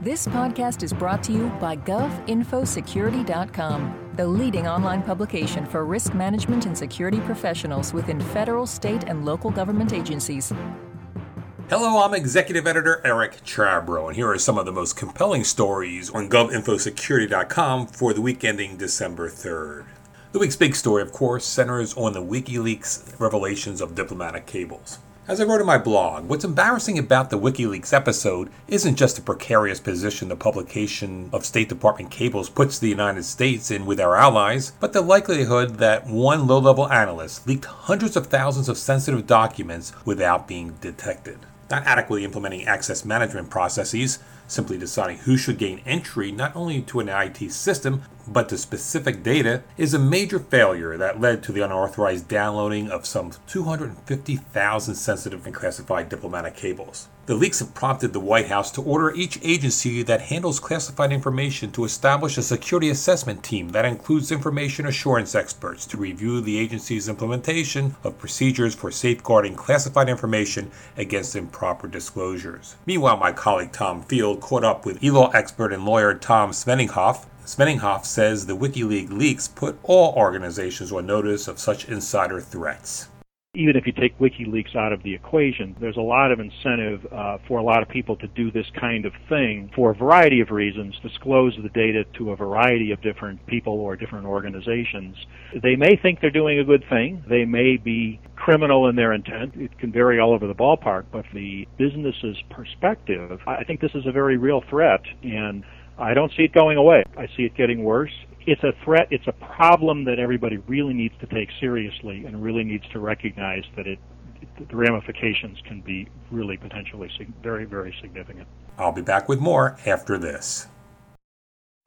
This podcast is brought to you by GovInfoSecurity.com, the leading online publication for risk management and security professionals within federal, state, and local government agencies. Hello, I'm Executive Editor Eric Chabrow, and here are some of the most compelling stories on GovInfoSecurity.com for the week ending December 3rd. The week's big story, of course, centers on the WikiLeaks revelations of diplomatic cables. As I wrote in my blog, what's embarrassing about the WikiLeaks episode isn't just the precarious position the publication of State Department cables puts the United States in with our allies, but the likelihood that one low level analyst leaked hundreds of thousands of sensitive documents without being detected. Not adequately implementing access management processes, simply deciding who should gain entry not only to an IT system, but to specific data, is a major failure that led to the unauthorized downloading of some 250,000 sensitive and classified diplomatic cables. The leaks have prompted the White House to order each agency that handles classified information to establish a security assessment team that includes information assurance experts to review the agency's implementation of procedures for safeguarding classified information against improper disclosures. Meanwhile, my colleague Tom Field caught up with e-law expert and lawyer Tom Smedinghoff Smedinghoff says the WikiLeaks leaks put all organizations on notice of such insider threats even if you take WikiLeaks out of the equation, there's a lot of incentive uh, for a lot of people to do this kind of thing for a variety of reasons, disclose the data to a variety of different people or different organizations. They may think they're doing a good thing. They may be criminal in their intent. It can vary all over the ballpark, but the business's perspective, I think this is a very real threat and I don't see it going away. I see it getting worse it's a threat, it's a problem that everybody really needs to take seriously and really needs to recognize that it the ramifications can be really potentially very, very significant. I'll be back with more after this.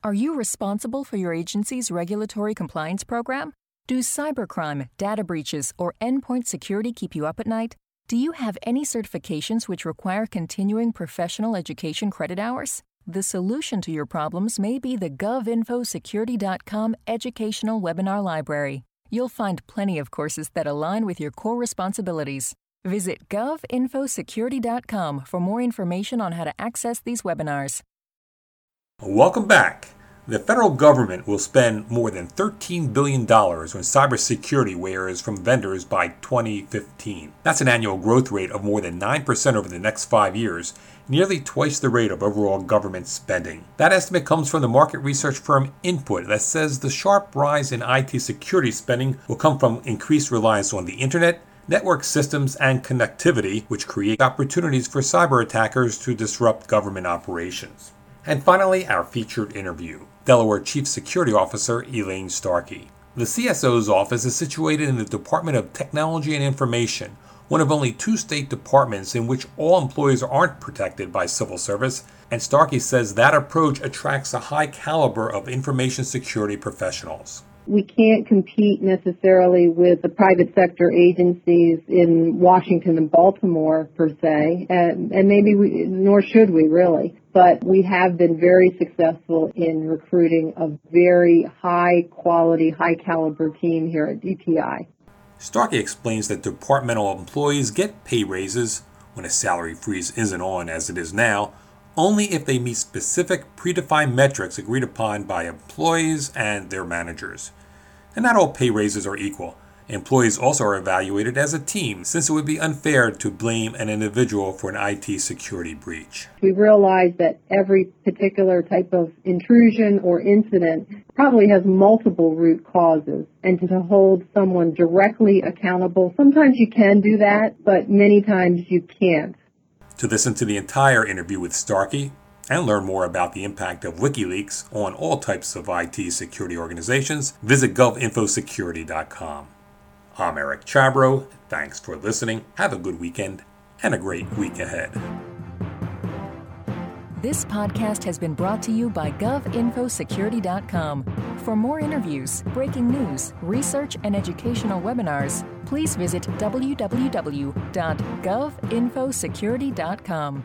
Are you responsible for your agency's regulatory compliance program? Do cybercrime, data breaches, or endpoint security keep you up at night? Do you have any certifications which require continuing professional education credit hours? The solution to your problems may be the govinfosecurity.com educational webinar library. You'll find plenty of courses that align with your core responsibilities. Visit govinfosecurity.com for more information on how to access these webinars. Welcome back. The federal government will spend more than $13 billion on cybersecurity wares from vendors by 2015. That's an annual growth rate of more than 9% over the next five years nearly twice the rate of overall government spending. That estimate comes from the market research firm Input that says the sharp rise in IT security spending will come from increased reliance on the internet, network systems, and connectivity, which create opportunities for cyber attackers to disrupt government operations. And finally, our featured interview Delaware Chief Security Officer Elaine Starkey. The CSO's office is situated in the Department of Technology and Information, one of only two state departments in which all employees aren't protected by civil service, and Starkey says that approach attracts a high caliber of information security professionals. We can't compete necessarily with the private sector agencies in Washington and Baltimore per se, and, and maybe we, nor should we really. But we have been very successful in recruiting a very high quality, high caliber team here at DTI. Starkey explains that departmental employees get pay raises when a salary freeze isn't on as it is now, only if they meet specific predefined metrics agreed upon by employees and their managers. And not all pay raises are equal. Employees also are evaluated as a team, since it would be unfair to blame an individual for an IT security breach. We realize that every particular type of intrusion or incident probably has multiple root causes, and to hold someone directly accountable, sometimes you can do that, but many times you can't. To listen to the entire interview with Starkey, and learn more about the impact of WikiLeaks on all types of IT security organizations, visit govinfosecurity.com. I'm Eric Chabrow. Thanks for listening. Have a good weekend and a great week ahead. This podcast has been brought to you by GovInfoSecurity.com. For more interviews, breaking news, research, and educational webinars, please visit www.govinfosecurity.com.